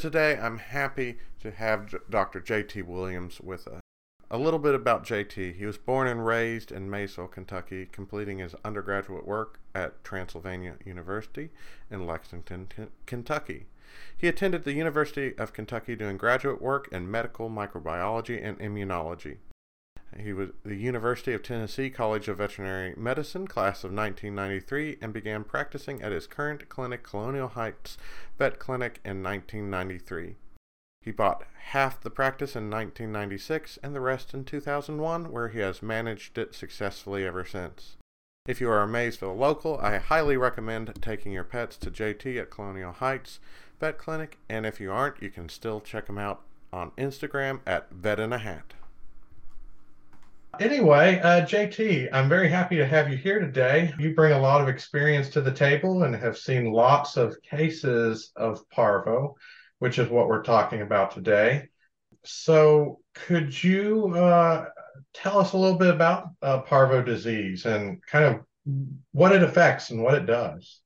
today I'm happy to have Dr. J.T. Williams with us. A little bit about JT. He was born and raised in Maysville, Kentucky, completing his undergraduate work at Transylvania University in Lexington, Kentucky. He attended the University of Kentucky doing graduate work in medical microbiology and immunology. He was the University of Tennessee College of Veterinary Medicine, class of 1993, and began practicing at his current clinic, Colonial Heights Vet Clinic, in 1993. He bought half the practice in 1996 and the rest in 2001, where he has managed it successfully ever since. If you are a Maysville local, I highly recommend taking your pets to JT at Colonial Heights Vet Clinic, and if you aren't, you can still check him out on Instagram at Vet in a Hat. Anyway, uh, JT, I'm very happy to have you here today. You bring a lot of experience to the table and have seen lots of cases of parvo which is what we're talking about today. So, could you uh, tell us a little bit about uh, parvo disease and kind of what it affects and what it does?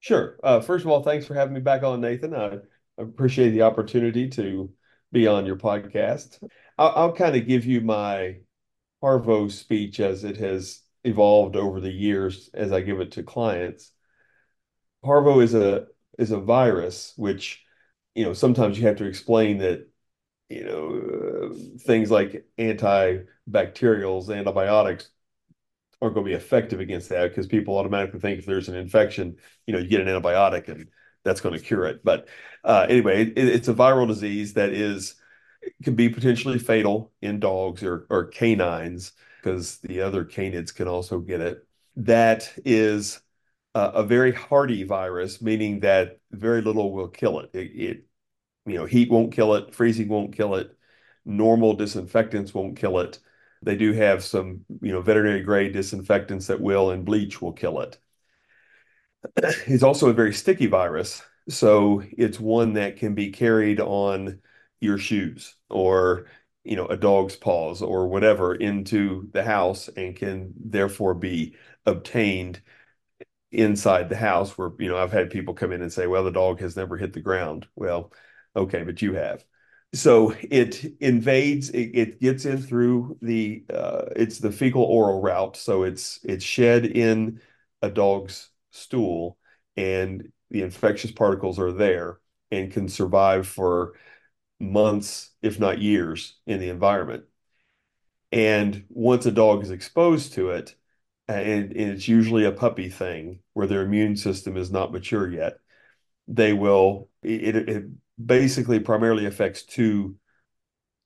Sure. Uh, first of all, thanks for having me back on, Nathan. I appreciate the opportunity to be on your podcast. I'll, I'll kind of give you my parvo speech as it has evolved over the years as I give it to clients. Parvo is a is a virus which you know, sometimes you have to explain that, you know, uh, things like antibacterials, antibiotics aren't going to be effective against that because people automatically think if there's an infection, you know, you get an antibiotic and that's going to cure it. But uh, anyway, it, it's a viral disease that is can be potentially fatal in dogs or, or canines because the other canids can also get it. That is a very hardy virus, meaning that very little will kill it. it. It, you know, heat won't kill it, freezing won't kill it, normal disinfectants won't kill it. They do have some, you know, veterinary grade disinfectants that will, and bleach will kill it. It's also a very sticky virus, so it's one that can be carried on your shoes or you know a dog's paws or whatever into the house and can therefore be obtained inside the house where you know I've had people come in and say well the dog has never hit the ground. Well okay but you have. So it invades it, it gets in through the uh, it's the fecal oral route so it's it's shed in a dog's stool and the infectious particles are there and can survive for months if not years in the environment and once a dog is exposed to it and, and it's usually a puppy thing where their immune system is not mature yet, they will it, it basically primarily affects two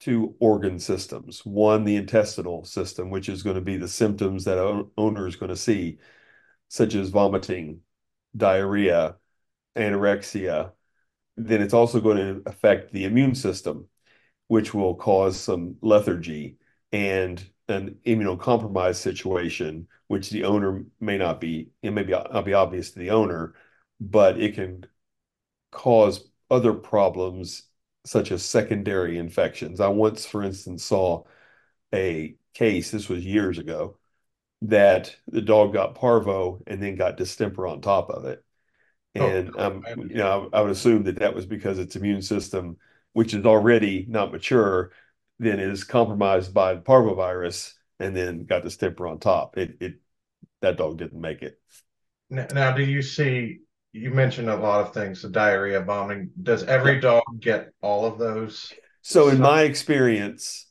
two organ systems. One, the intestinal system, which is going to be the symptoms that an owner is going to see, such as vomiting, diarrhea, anorexia. Then it's also going to affect the immune system, which will cause some lethargy and an immunocompromised situation, which the owner may not be, it may be not be obvious to the owner, but it can cause other problems such as secondary infections. I once, for instance, saw a case, this was years ago, that the dog got parvo and then got distemper on top of it. Oh, and oh, um, you know, I, I would assume that that was because its immune system, which is already not mature, then is compromised by the parvovirus and then got distemper on top. It it that dog didn't make it. Now, now, do you see? You mentioned a lot of things, the diarrhea, vomiting. Does every yeah. dog get all of those? So, in my experience,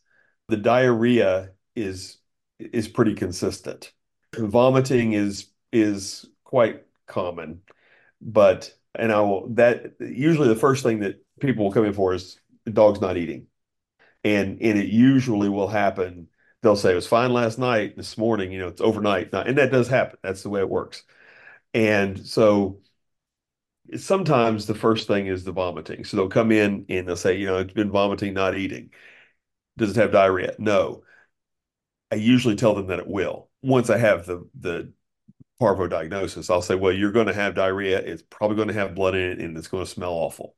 the diarrhea is is pretty consistent. Vomiting is is quite common, but and I will that usually the first thing that people will come in for is the dog's not eating and and it usually will happen. They'll say it was fine last night, this morning, you know, it's overnight, and that does happen. That's the way it works. And so sometimes the first thing is the vomiting. So they'll come in and they'll say, you know, it's been vomiting, not eating. Does it have diarrhea? No. I usually tell them that it will. Once I have the the parvo diagnosis, I'll say, well, you're going to have diarrhea. It's probably going to have blood in it, and it's going to smell awful.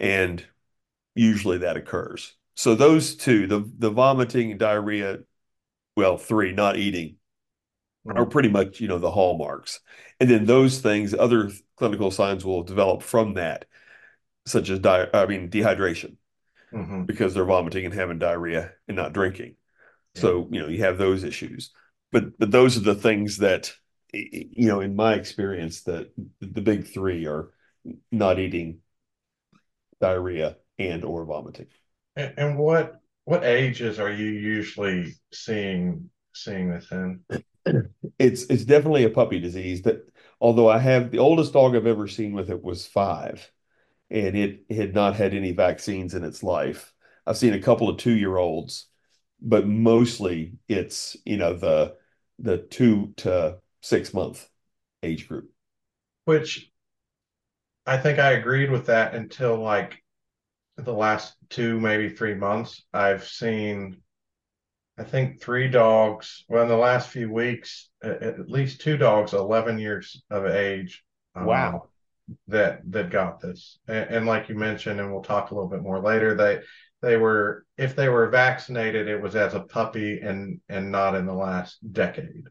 And usually that occurs. So those two, the the vomiting and diarrhea, well, three, not eating, mm-hmm. are pretty much you know the hallmarks. And then those things, other clinical signs will develop from that. such as di I mean dehydration hmm because they're vomiting and having diarrhea and not drinking. So, you know, you have those issues. But but those are the things that you know, in my experience, that the big three are not eating, diarrhea, and or vomiting. And, and what what ages are you usually seeing seeing this in? It's it's definitely a puppy disease that although I have the oldest dog I've ever seen with it was five, and it had not had any vaccines in its life. I've seen a couple of two-year-olds, but mostly it's, you know, the the two to six month age group. Which I think I agreed with that until like the last two, maybe three months. I've seen, I think, three dogs. Well, in the last few weeks, at, at least two dogs, 11 years of age. um, Wow. that that got this. And, and like you mentioned, and we'll talk a little bit more later, they they were if they were vaccinated, it was as a puppy and and not in the last decade.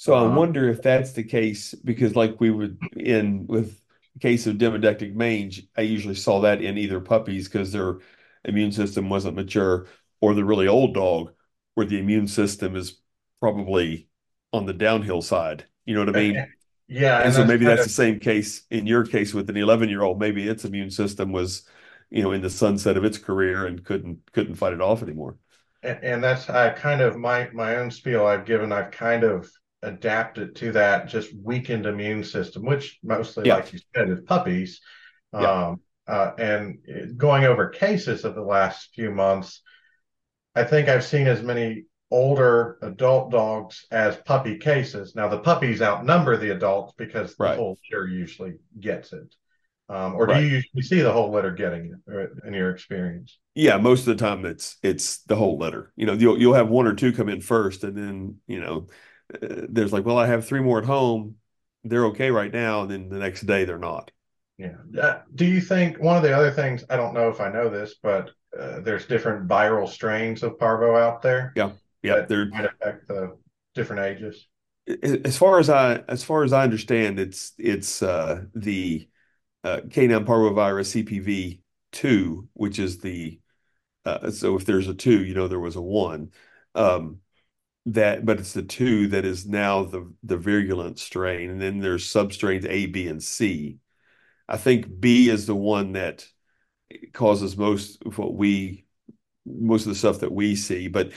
So I Uh, wonder if that's the case because, like we would in with the case of demodectic mange, I usually saw that in either puppies because their immune system wasn't mature, or the really old dog where the immune system is probably on the downhill side. You know what I mean? yeah, And and so that's maybe that's of the same case in your case with an 11 year old. Maybe its immune system was, you know, in the sunset of its career and couldn't couldn't fight it off anymore. and, and that's I kind of my my own spiel I've given. I've kind of adapted to that just weakened immune system, which mostly, Yeah, like you said, is puppies. yeah, Um, uh, and going over cases of the last few months, I think I've seen as many older adult dogs as puppy cases. Now the puppies outnumber the adults because the right, whole litter usually gets it. Um, or do you usually see the whole litter getting it in your experience? Yeah, most of the time it's it's the whole litter. You know, you'll you'll have one or two come in first, and then you know, there's like, well, I have three more at home. They're okay right now, and then the next day they're not. Yeah. Uh, do you think one of the other things, I don't know if I know this, but uh, there's different viral strains of parvo out there Yeah, Yeah. They're might affect the different ages? as far as I as far as I understand, it's it's uh, the uh, canine parvovirus CPV two, which is the uh, so if there's a two, you know there was a one. Um, that but it's the two that is now the the virulent strain, and then there's substrains A, B, and C. I think B is the one that causes most of what we most of the stuff that we see. But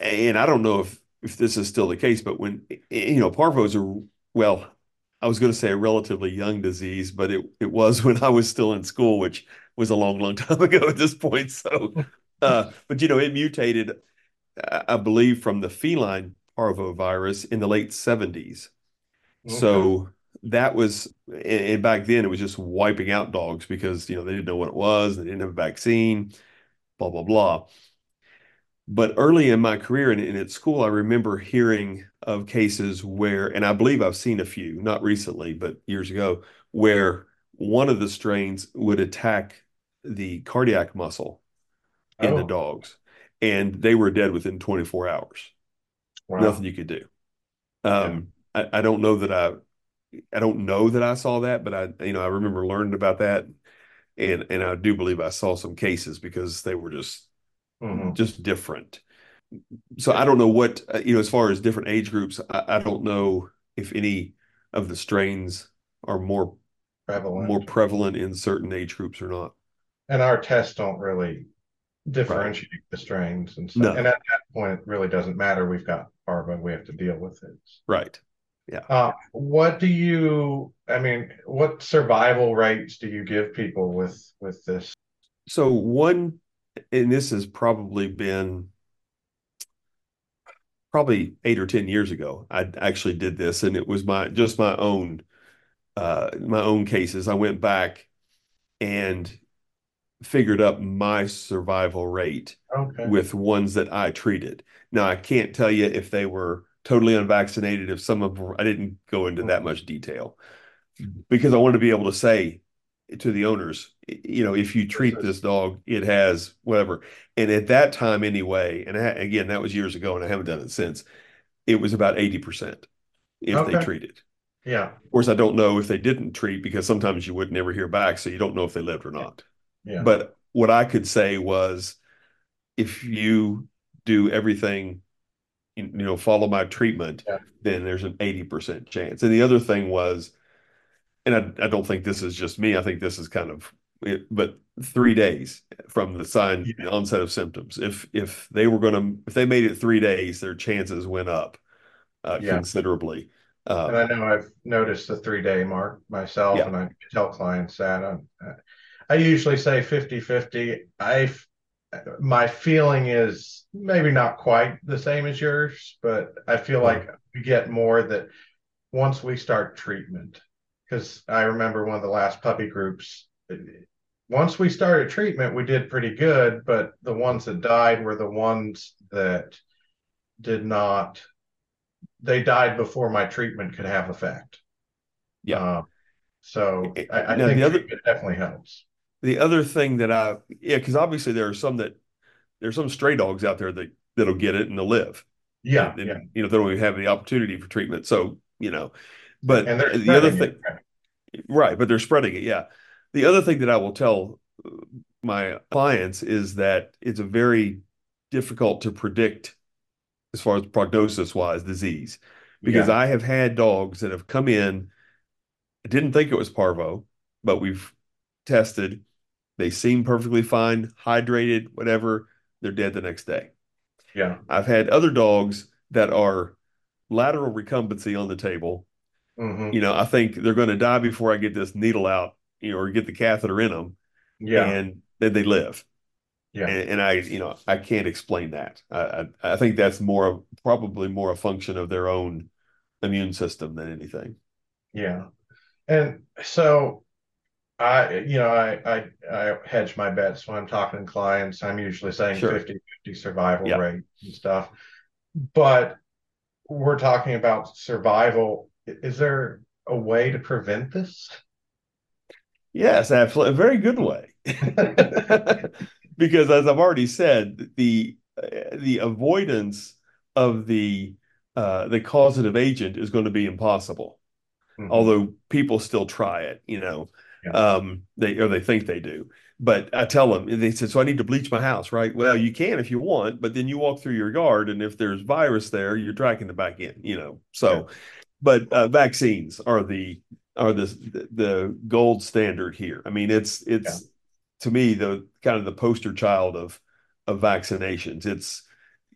and I don't know if if this is still the case, but when you know parvo's are well, I was going to say a relatively young disease, but it it was when I was still in school, which was a long, long time ago at this point. So, uh, but you know, it mutated, I believe, from the feline parvovirus in the late 70s. Okay. So that was, and back then it was just wiping out dogs because, you know, they didn't know what it was, they didn't have a vaccine, blah, blah, blah. But early in my career and, and at school, I remember hearing of cases where, and I believe I've seen a few, not recently, but years ago, where one of the strains would attack the cardiac muscle in the Oh, dogs, and they were dead within 24 hours. Nothing you could do. Yeah. Um, I, I don't know that I I don't know that I saw that, but I you know I remember learning about that, and and I do believe I saw some cases because they were just hmm just different. So I don't know what uh, you know as far as different age groups. I, I don't know if any of the strains are more more Prevalent. prevalent in certain age groups or not. And our tests don't really Right. differentiate the strains and stuff. And at that point, it really doesn't matter. We've got parvo, we have to deal with it. Right. Yeah. Uh, what do you, I mean, what survival rates do you give people with with this? So one, and this has probably been probably eight or ten years ago. I actually did this, and it was my just my own uh my own cases. I went back and figured up my survival rate Okay. with ones that I treated. Now I can't tell you if they were totally unvaccinated, if some of them, I didn't go into that much detail mm-hmm. because I wanted to be able to say to the owners, you know, if you treat this dog, it has whatever. And at that time, anyway, and I, again, that was years ago, and I haven't done it since. It was about 80% if they okay. treat it. Yeah. Of course, I don't know if they didn't treat because sometimes you would never hear back, so you don't know if they lived or not. Yeah. But what I could say was if you do everything, you know, follow my treatment, Yeah. then there's an 80% chance. And the other thing was, and I, I don't think this is just me, I think this is kind of it, but three days from the sign Yeah. onset of symptoms. If if they were going to if they made it three days, their chances went up uh, Yeah. considerably. Uh, And I know I've noticed the three day mark myself, and I tell clients that. I'm, I usually say 50 50. I, my feeling is maybe not quite the same as yours, but I feel Uh-huh. like we get more that once we start treatment. Because I remember one of the last puppy groups, once we started treatment, we did pretty good, but the ones that died were the ones that did not they died before my treatment could have effect. Yeah. Uh, so Eh, I, I now think the other- treatment definitely helps. The other thing that I, yeah, because obviously there are some that there's some stray dogs out there that that'll get it and they'll live. Yeah, and, yeah. you know they don't even have the opportunity for treatment. So you know, but And the other thing, it. right? But they're spreading it. Yeah. The other thing that I will tell uh, my clients is that it's a very difficult to predict as far as prognosis wise disease because Yeah. I have had dogs that have come in. I didn't think it was parvo, but we've tested. They seem perfectly fine, hydrated, whatever. They're dead the next day. yeah, I've had other dogs that are lateral recumbency on the table. hmm You know, I think they're going to die before I get this needle out, you know, or get the catheter in them, yeah, and then they live. yeah, And, and I, you know, I can't explain that. I, I, I think that's more of- probably more a function of their own immune system than anything. yeah. And so I, you know, I, I, I hedge my bets when I'm talking to clients. I'm usually saying Sure. 50 50 survival Yeah. rate and stuff. But we're talking about survival. Is there a way to prevent this? Yes, absolutely. A very good way. Because as I've already said, the the avoidance of the uh, the causative agent is going to be impossible. Mhm. Although people still try it, you know, Yeah. um, they or they think they do. But I tell them, they said, "So I need to bleach my house, right?" Well, you can if you want, but then you walk through your yard, and if there's virus there, you're dragging it back in, you know. So, but uh, vaccines are the are the the gold standard here. I mean, it's it's to me the kind of the poster child of of vaccinations. It's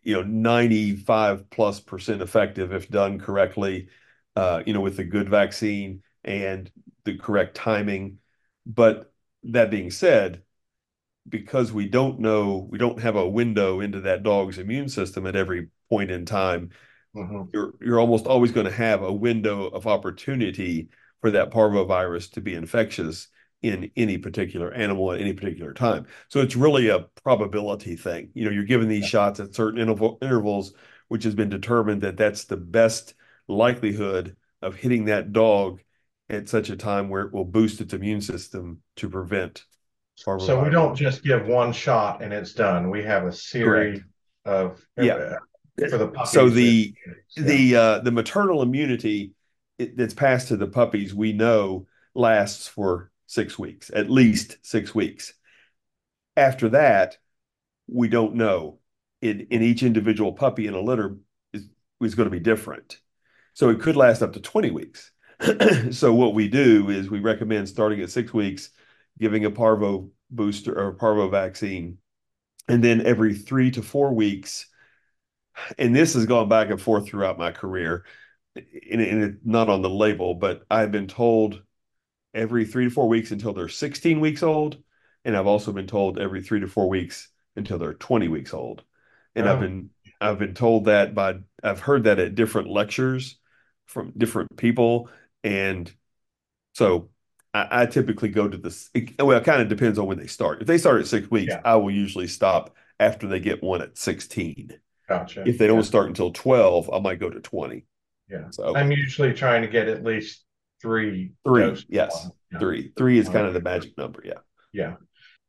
you know 95 plus percent effective if done correctly, uh, you know, with a good vaccine and the correct timing. But that being said, because we don't know, we don't have a window into that dog's immune system at every point in time, Mhm. you're you're almost always going to have a window of opportunity for that parvovirus to be infectious in any particular animal at any particular time. So it's really a probability thing. You know, you're given these shots at certain interval, intervals, which has been determined that that's the best likelihood of hitting that dog at such a time where it will boost its immune system to prevent So we don't just give one shot and it's done. We have a series of Yeah. uh, for the puppies. So the Yeah. the uh, the maternal immunity that's passed to the puppies we know lasts for six weeks, at least six weeks. After that, we don't know. In in each individual puppy in a litter is is going to be different. So it could last up to 20 weeks. so what we do is we recommend starting at six weeks, giving a parvo booster or parvo vaccine, and then every three to four weeks and this has gone back and forth throughout my career, and, and it, not on the label, but I've been told every three to four weeks until they're 16 weeks old, and I've also been told every three to four weeks until they're 20 weeks old, and I've Oh. been I've been told that by I've heard that at different lectures from different people, and so. I, I typically go to this. Well, it kind of depends on when they start. If they start at six weeks, Yeah. I will usually stop after they get one at 16 Gotcha. if they don't Yeah. start until 12 i might go to 20 Yeah. so I'm usually trying to get at least three. Three, yes. Yeah. three three is kind of the magic number yeah Yeah.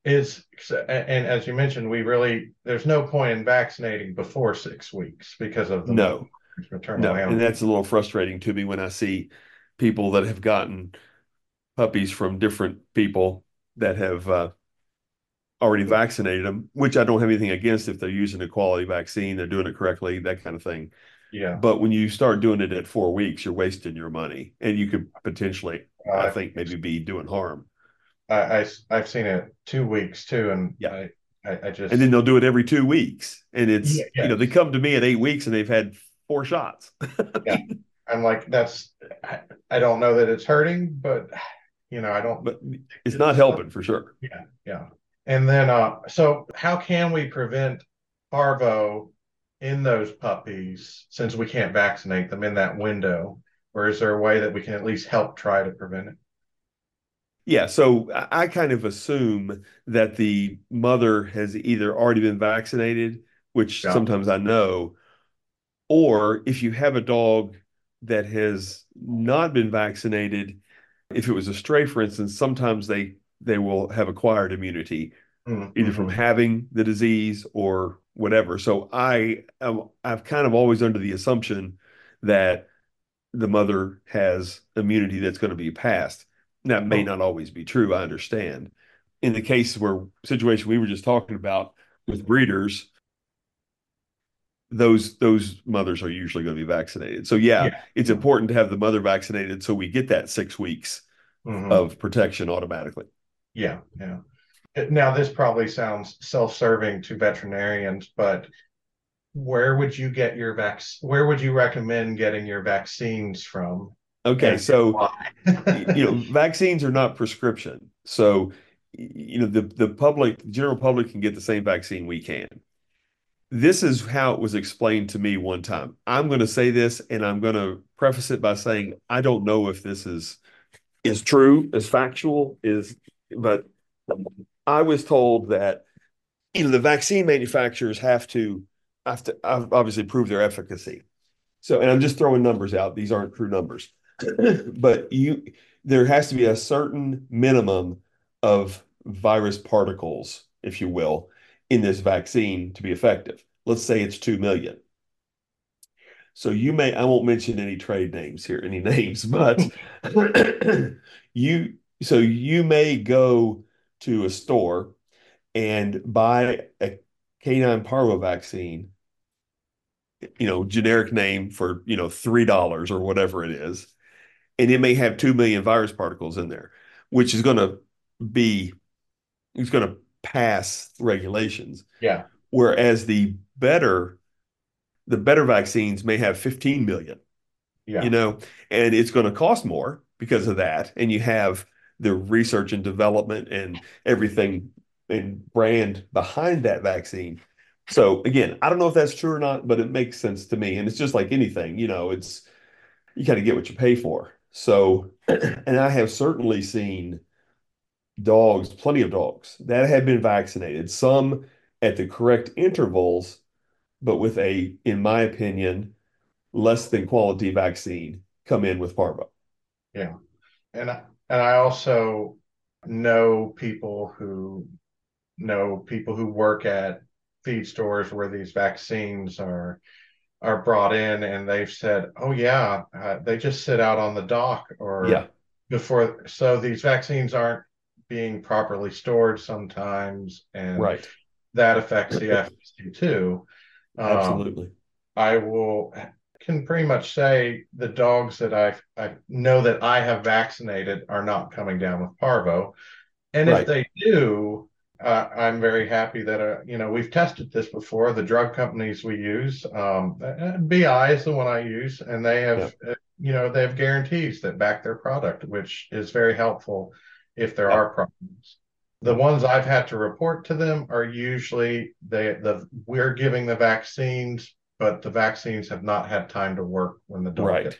Is and as you mentioned, we really there's no point in vaccinating before six weeks because of the no maternal no and that's a little frustrating to me when i see people that have gotten puppies from different people that have uh, already vaccinated them, which I don't have anything against if they're using a quality vaccine, they're doing it correctly, that kind of thing. Yeah. But when you start doing it at four weeks, you're wasting your money, and you could potentially, Uh, I think, maybe be doing harm. I, I have seen it two weeks too, and Yeah. I, I, I just And then they'll do it every two weeks, and it's Yeah, you know they come to me at eight weeks and they've had four shots. I'm like that's I, I don't know that it's hurting, but you know I don't but it's not helping for sure. yeah. Yeah. And then uh so how can we prevent parvo in those puppies since we can't vaccinate them in that window? Or is there a way that we can at least help try to prevent it? Yeah, so I kind of assume that the mother has either already been vaccinated, which Yeah. sometimes I know, or if you have a dog that has not been vaccinated, if it was a stray, for instance, sometimes they they will have acquired immunity Mm, either from mhm. having the disease or whatever. So I am, I've kind of always under the assumption that the mother has immunity that's going to be passed. That may Oh. not always be true, I understand. In the case where situation we were just talking about with breeders, those those mothers are usually going to be vaccinated. So yeah, Yeah. it's important to have the mother vaccinated so we get that six weeks Mhm. of protection automatically. Yeah, yeah. Uh, Now, this probably sounds self-serving to veterinarians, but where would you get your vac? Where would you recommend getting your vaccines from? Okay, so you know, vaccines are not prescription. So, you know, the the public, general public can get the same vaccine we can. This is how it was explained to me one time. I'm going to say this, and I'm going to preface it by saying I don't know if this is is true, is factual, is, but I was told that you know the vaccine manufacturers have to have to obviously prove their efficacy. So, and I'm just throwing numbers out. These aren't true numbers, but you there has to be a certain minimum of virus particles, if you will, in this vaccine to be effective. Let's say it's 2 million. So you may, I won't mention any trade names here, any names, but you, so you may go to a store and buy a canine parvo vaccine, you know, generic name for, you know, $3 or whatever it is. And it may have 2 million virus particles in there, which is going to be, it's going to pass regulations. Yeah. Whereas the better, the better vaccines may have 15 million, Yeah. you know, and it's going to cost more because of that. And you have the research and development and everything and brand behind that vaccine. So again, I don't know if that's true or not, but it makes sense to me. And it's just like anything, you know, it's you kind of get what you pay for. So, and I have certainly seen dogs, plenty of dogs that have been vaccinated, some at the correct intervals, but with a, in my opinion, less than quality vaccine come in with parvo. Yeah. And I, and I also know people who know people who work at feed stores where these vaccines are are brought in and they've said, "Oh yeah, uh, they just sit out on the dock or Yeah. before so these vaccines aren't being properly stored sometimes and Right. that affects the efficacy too." Um, Absolutely. I will can pretty much say the dogs that I I know that I have vaccinated are not coming down with parvo, and Right. if they do, uh, I'm very happy that uh, you know we've tested this before. The drug companies we use, um, BI is the one I use, and they have uh, you know they have guarantees that back their product, which is very helpful if there are problems. The ones I've had to report to them are usually they the we're giving the vaccines, but the vaccines have not had time to work when the dog Right. gets-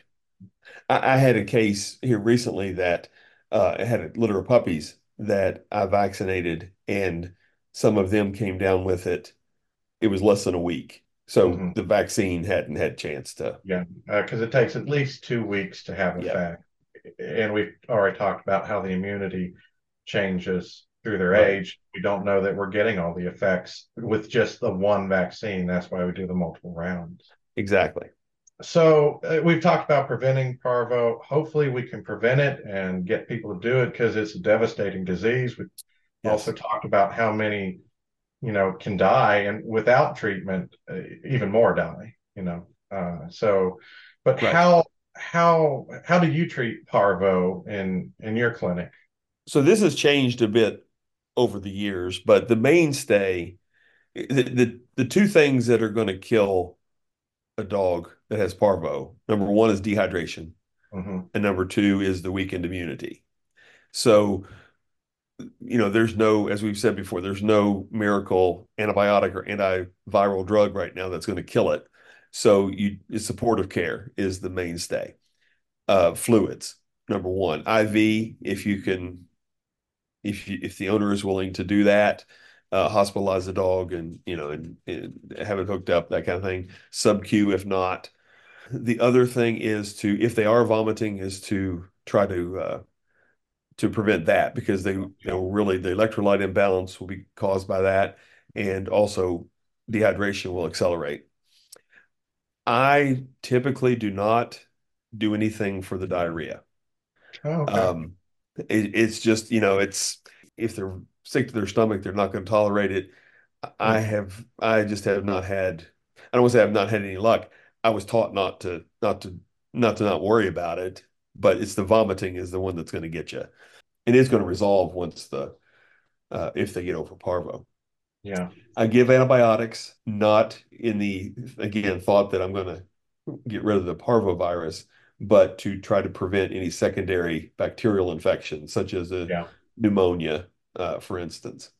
I, I had a case here recently that uh, had a litter of puppies that I vaccinated, and some of them came down with it. It was less than a week, so Mhm. the vaccine hadn't had chance to. Yeah, because it takes at least two weeks to have Yeah. effect, and we've already talked about how the immunity changes through their Right. age. We don't know that we're getting all the effects with just the one vaccine. That's why we do the multiple rounds. Exactly. so uh, we've talked about preventing parvo. Hopefully, we can prevent it and get people to do it because it's a devastating disease. We Yes. also talked about how many, you know, can die, and without treatment, uh, even more die. You know, uh, so, but Right. how how how do you treat parvo in in your clinic? So this has changed a bit over the years, but the mainstay, the the, the two things that are going to kill a dog that has parvo, number one is dehydration, hmm and number two is the weakened immunity. So, you know, there's no, as we've said before, there's no miracle antibiotic or antiviral drug right now that's going to kill it. So you, supportive care is the mainstay. Uh, fluids, number one. IV, if you can, if you, if the owner is willing to do that, uh, hospitalize the dog and, you know, and, and have it hooked up, that kind of thing. Sub-Q if not. The other thing is to, if they are vomiting, is to try to uh, to prevent that because they, you know, really the electrolyte imbalance will be caused by that, and also dehydration will accelerate. I typically do not do anything for the diarrhea. Oh, okay. Um, it, it's just, you know, it's if they're sick to their stomach, they're not going to tolerate it. I have, I just have not had, I don't want to say I've not had any luck. I was taught not to, not to, not to not worry about it, but it's the vomiting is the one that's going to get you. And It is going to resolve once the, uh, if they get over parvo. Yeah. I give antibiotics, not in the, again, thought that I'm going to get rid of the parvovirus, but to try to prevent any secondary bacterial infections, such as a Yeah. pneumonia, uh, for instance.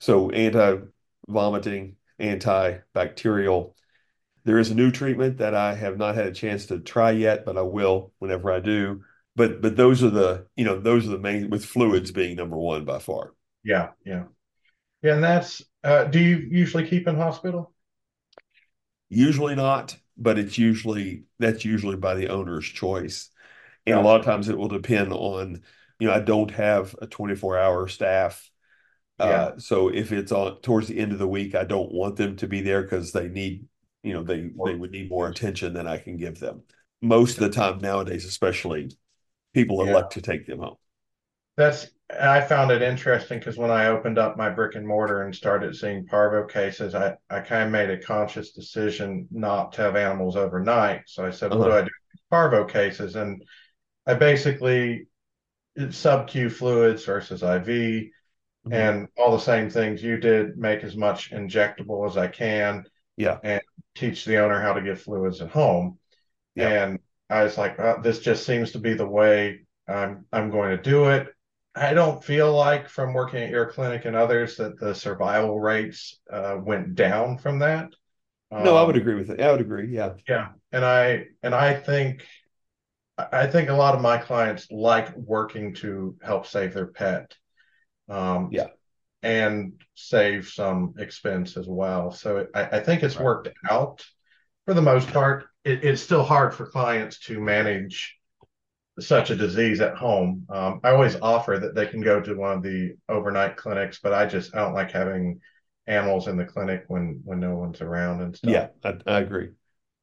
So anti-vomiting, antibacterial. There is a new treatment that I have not had a chance to try yet, but I will whenever I do. But but those are the, you know, those are the main, with fluids being number one by far. Yeah, yeah. Yeah, and that's uh do you usually keep in hospital? Usually not, but it's usually that's usually by the owner's choice. And a lot of times it will depend on, you know, I don't have a 24 hour staff. Yeah. Uh, so if it's on towards the end of the week, I don't want them to be there because they need, you know, they they would need more attention than I can give them. Most of the time nowadays, especially, people Yeah. elect to take them home. That's I found it interesting because when I opened up my brick and mortar and started seeing parvo cases, I, I kind of made a conscious decision not to have animals overnight. So I said, what do Uh-huh. I do with parvo cases? And I basically sub Q fluids versus IV Mhm. and all the same things you did, make as much injectable as I can Yeah. and teach the owner how to get fluids at home. Yeah. And I was like, well, this just seems to be the way I'm I'm going to do it. I don't feel like from working at your clinic and others that the survival rates uh, went down from that. No, I would Um, agree with it. I would agree. Yeah. yeah, and I and I think I I think a lot of my clients like working to help save their pet. Um, Yeah. and save some expense as well. So it, I, I think it's Right. worked out for the most part. It, it's still hard for clients to manage such a disease at home. Um, I always offer that they can go to one of the overnight clinics, but I just I don't like having animals in the clinic when when no one's around and stuff. Yeah, I, I agree.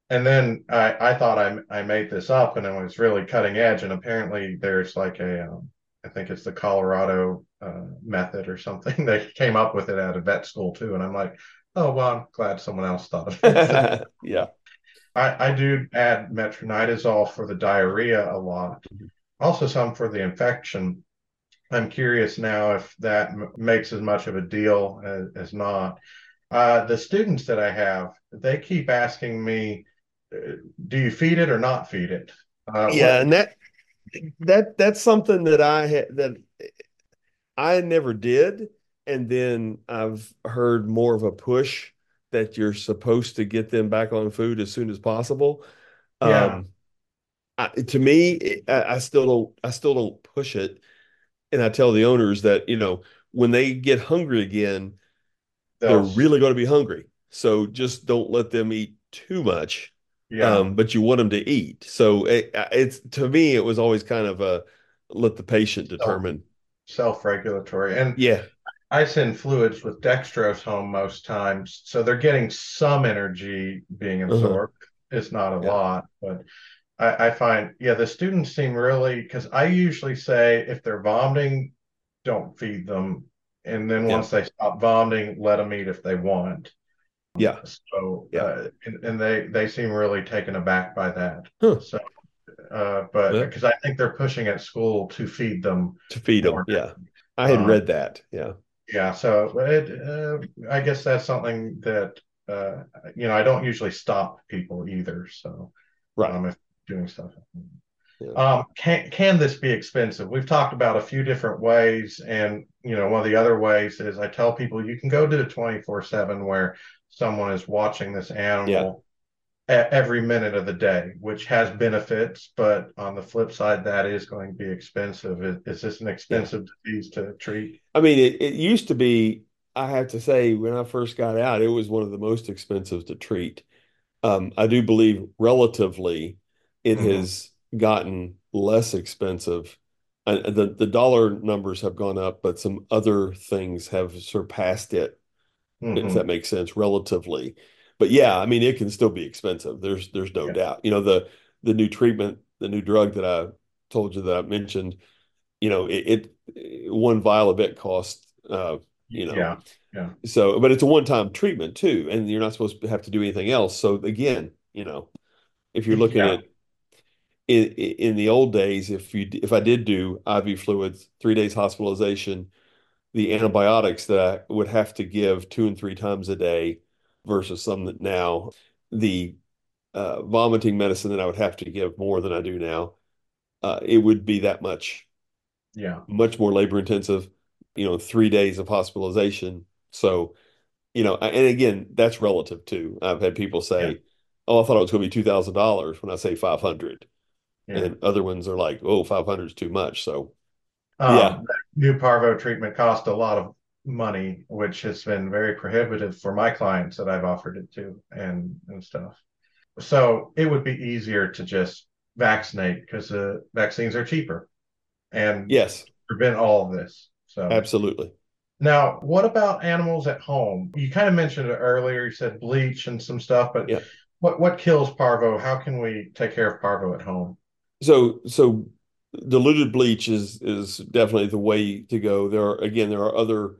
And then I, I thought I, I made this up and it was really cutting edge. And apparently there's like a, um, I think it's the Colorado uh, method or something. They came up with it at a vet school too. And I'm like, oh, well, I'm glad someone else thought of it. Yeah. I, I do add metronidazole for the diarrhea a lot, Mhm. also some for the infection. I'm curious now if that m- makes as much of a deal as, as not. Uh, the students that I have, they keep asking me, uh, do you feed it or not feed it? Uh, what- Yeah, and that that that's something that I had that I never did, and then I've heard more of a push that you're supposed to get them back on food as soon as possible. Yeah. Um, I, to me, I, I still don't I still don't push it, and I tell the owners that you know when they get hungry again, they're really going to be hungry. So just don't let them eat too much yeah. um, but you want them to eat. So it, it's to me, it was always kind of a let the patient determine. self-regulatory. And Yeah, I send fluids with dextrose home most times, so they're getting some energy being Uh-huh. absorbed. is not a Yeah. lot, but I, I find, yeah, the students seem really, because I usually say if they're vomiting, don't feed them. And then Yeah. once they stop vomiting, let them eat if they want. Yeah. So, Yeah. uh, and, and they, they seem really taken aback by that. Huh. So, uh, but Yeah. because I think they're pushing at school to feed them. To feed them. more. Yeah. I had Um, read that. Yeah. Yeah, so it, uh, I guess that's something that, uh, you know, I don't usually stop people either. So, Right. um, if doing stuff. Yeah. Um, can can this be expensive? We've talked about a few different ways, and you know, one of the other ways is I tell people you can go to 24/7 where someone is watching this animal every minute of the day, which has benefits, but on the flip side, that is going to be expensive. Is, is this an expensive disease to treat? I mean, it, it used to be, I have to say, when I first got out, it was one of the most expensive to treat. Um, I do believe relatively it Mhm. has gotten less expensive. Uh, the the dollar numbers have gone up, but some other things have surpassed it, if Mhm. that makes sense, relatively. But yeah, I mean, it can still be expensive. There's there's no Yeah. doubt. You know, the the new treatment, the new drug that I told you that I mentioned, you know, it, it one vial of it costs uh, you know, Yeah, yeah. so but it's a one-time treatment too, and you're not supposed to have to do anything else. So again, you know, if you're looking Yeah. at in in the old days, if you if I did do IV fluids, three days hospitalization, the antibiotics that I would have to give two and three times a day versus some that now the uh, vomiting medicine that I would have to give more than I do now, uh, it would be that much Yeah. much more labor intensive, you know, three days of hospitalization. So, you know, and again, that's relative too. I've had people say, Yeah. "Oh, I thought it was going to be two thousand dollars when I say five hundred. Yeah. And other ones are like, "Oh, 500 is too much." So, Um, Yeah. New parvo treatment cost a lot of money, which has been very prohibitive for my clients that I've offered it to and and stuff. So it would be easier to just vaccinate because the vaccines are cheaper and yes, prevent all of this. So absolutely. now, what about animals at home? You kind of mentioned it earlier. You said bleach and some stuff, but Yeah. what what kills parvo? How can we take care of parvo at home? So, so diluted bleach is is definitely the way to go. There are again, there are other.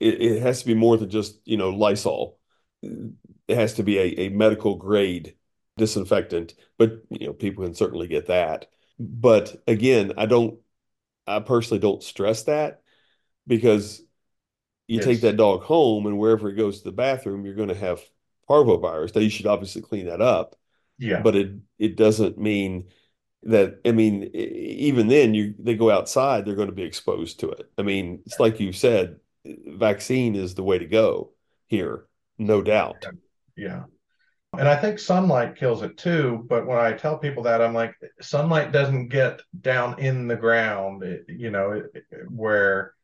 It, it has to be more than just you know Lysol. It has to be a, a medical grade disinfectant, but you know people can certainly get that. But again, I don't. I personally don't stress that because you take that dog home and wherever it goes to the bathroom, you're going to have parvovirus. Now you should obviously clean that up Yeah. but it it doesn't mean that I mean even then you they go outside they're going to be exposed to it. I mean it's like you said vaccine is the way to go here no doubt. Yeah. And I think sunlight kills it too. But when I tell people that, I'm like, sunlight doesn't get down in the ground, it, you know, it, it- where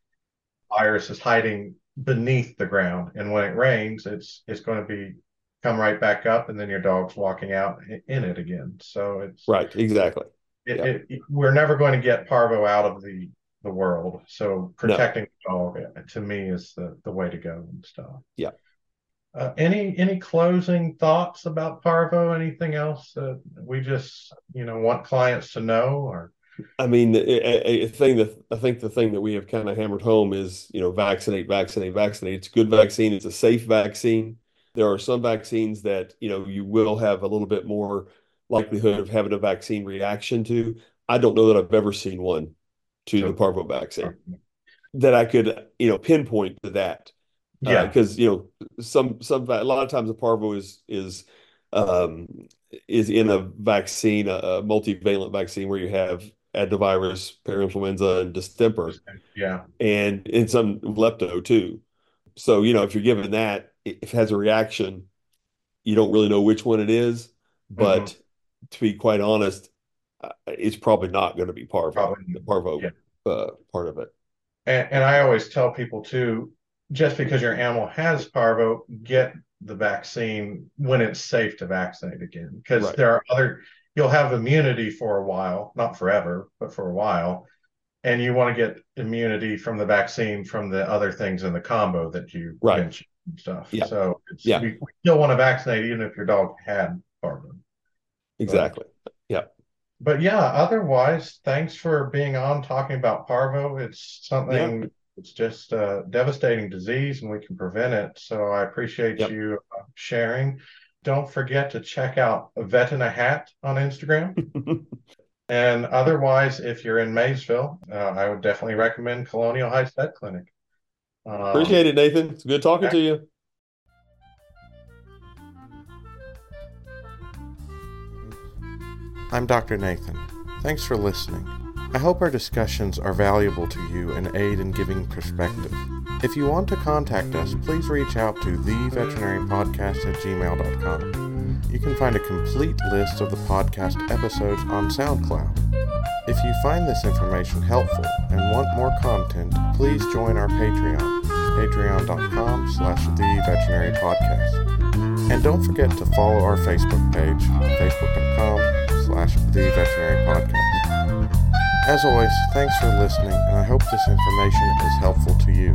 virus is hiding beneath the ground. And when it rains, it's it's going to be come right back up, and then your dog's walking out in it again. So it's Right, exactly. it, Yeah. it, it- we're never going to get parvo out of the the world. So protecting the dog uh, to me is the the way to go and stuff. Yeah. Uh, any any closing thoughts about parvo? Anything else that we just you know want clients to know or I mean a- a thing that I think the thing that we have kind of hammered home is you know vaccinate vaccinate vaccinate. It's a good vaccine, it's a safe vaccine. There are some vaccines that you know you will have a little bit more likelihood of having a vaccine reaction to. I don't know that I've ever seen one to the parvo vaccine that I could, you know, pinpoint to that. yeah because you know some some a lot of times the parvo is is um is in a vaccine a, a multivalent vaccine where you have adenovirus, parainfluenza, and distemper, yeah and in some lepto too. So you know if you're given that, if it has a reaction, you don't really know which one it is. But to be quite honest, uh, it's probably not going to be parvo, Probably the parvo yeah. uh, part of it. and, and I always tell people too just because your animal has parvo get the vaccine when it's safe to vaccinate again because Right. there are other you'll have immunity for a while not forever but for a while and you want to get immunity from the vaccine from the other things in the combo that you Right. mentioned and stuff Yeah. so it's, Yeah. we, we still want to vaccinate even if your dog had parvo exactly. Yeah. But yeah, otherwise, thanks for being on talking about parvo. It's something, it's just a devastating disease and we can prevent it. So I appreciate yep. you uh, sharing. Don't forget to check out Vet in a Hat on Instagram. and otherwise, if you're in Maysville, uh, I would definitely recommend Colonial Heights Vet Clinic. Um, Appreciate it, Nathan. It's good talking to you. I'm Dr. Nathan. Thanks for listening. I hope our discussions are valuable to you and aid in giving perspective. If you want to contact us, please reach out to theveterinarianpodcast at gmail.com. You can find a complete list of the podcast episodes on SoundCloud. If you find this information helpful and want more content, please join our Patreon, patreon.com slash theveterinarianpodcast. And don't forget to follow our Facebook page, facebook.com slash the veterinary podcast. As always, thanks for listening, and I hope this information is helpful to you.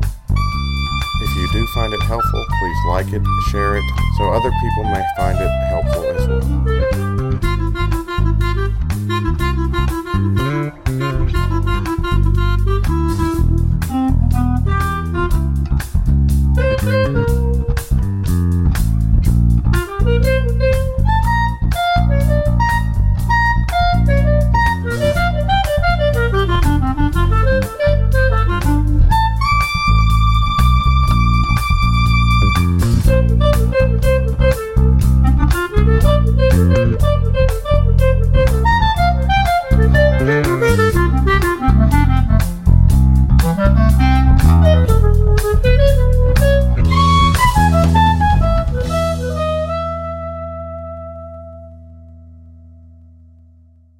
If you do find it helpful, please like it, share it, so other people may find it helpful as well.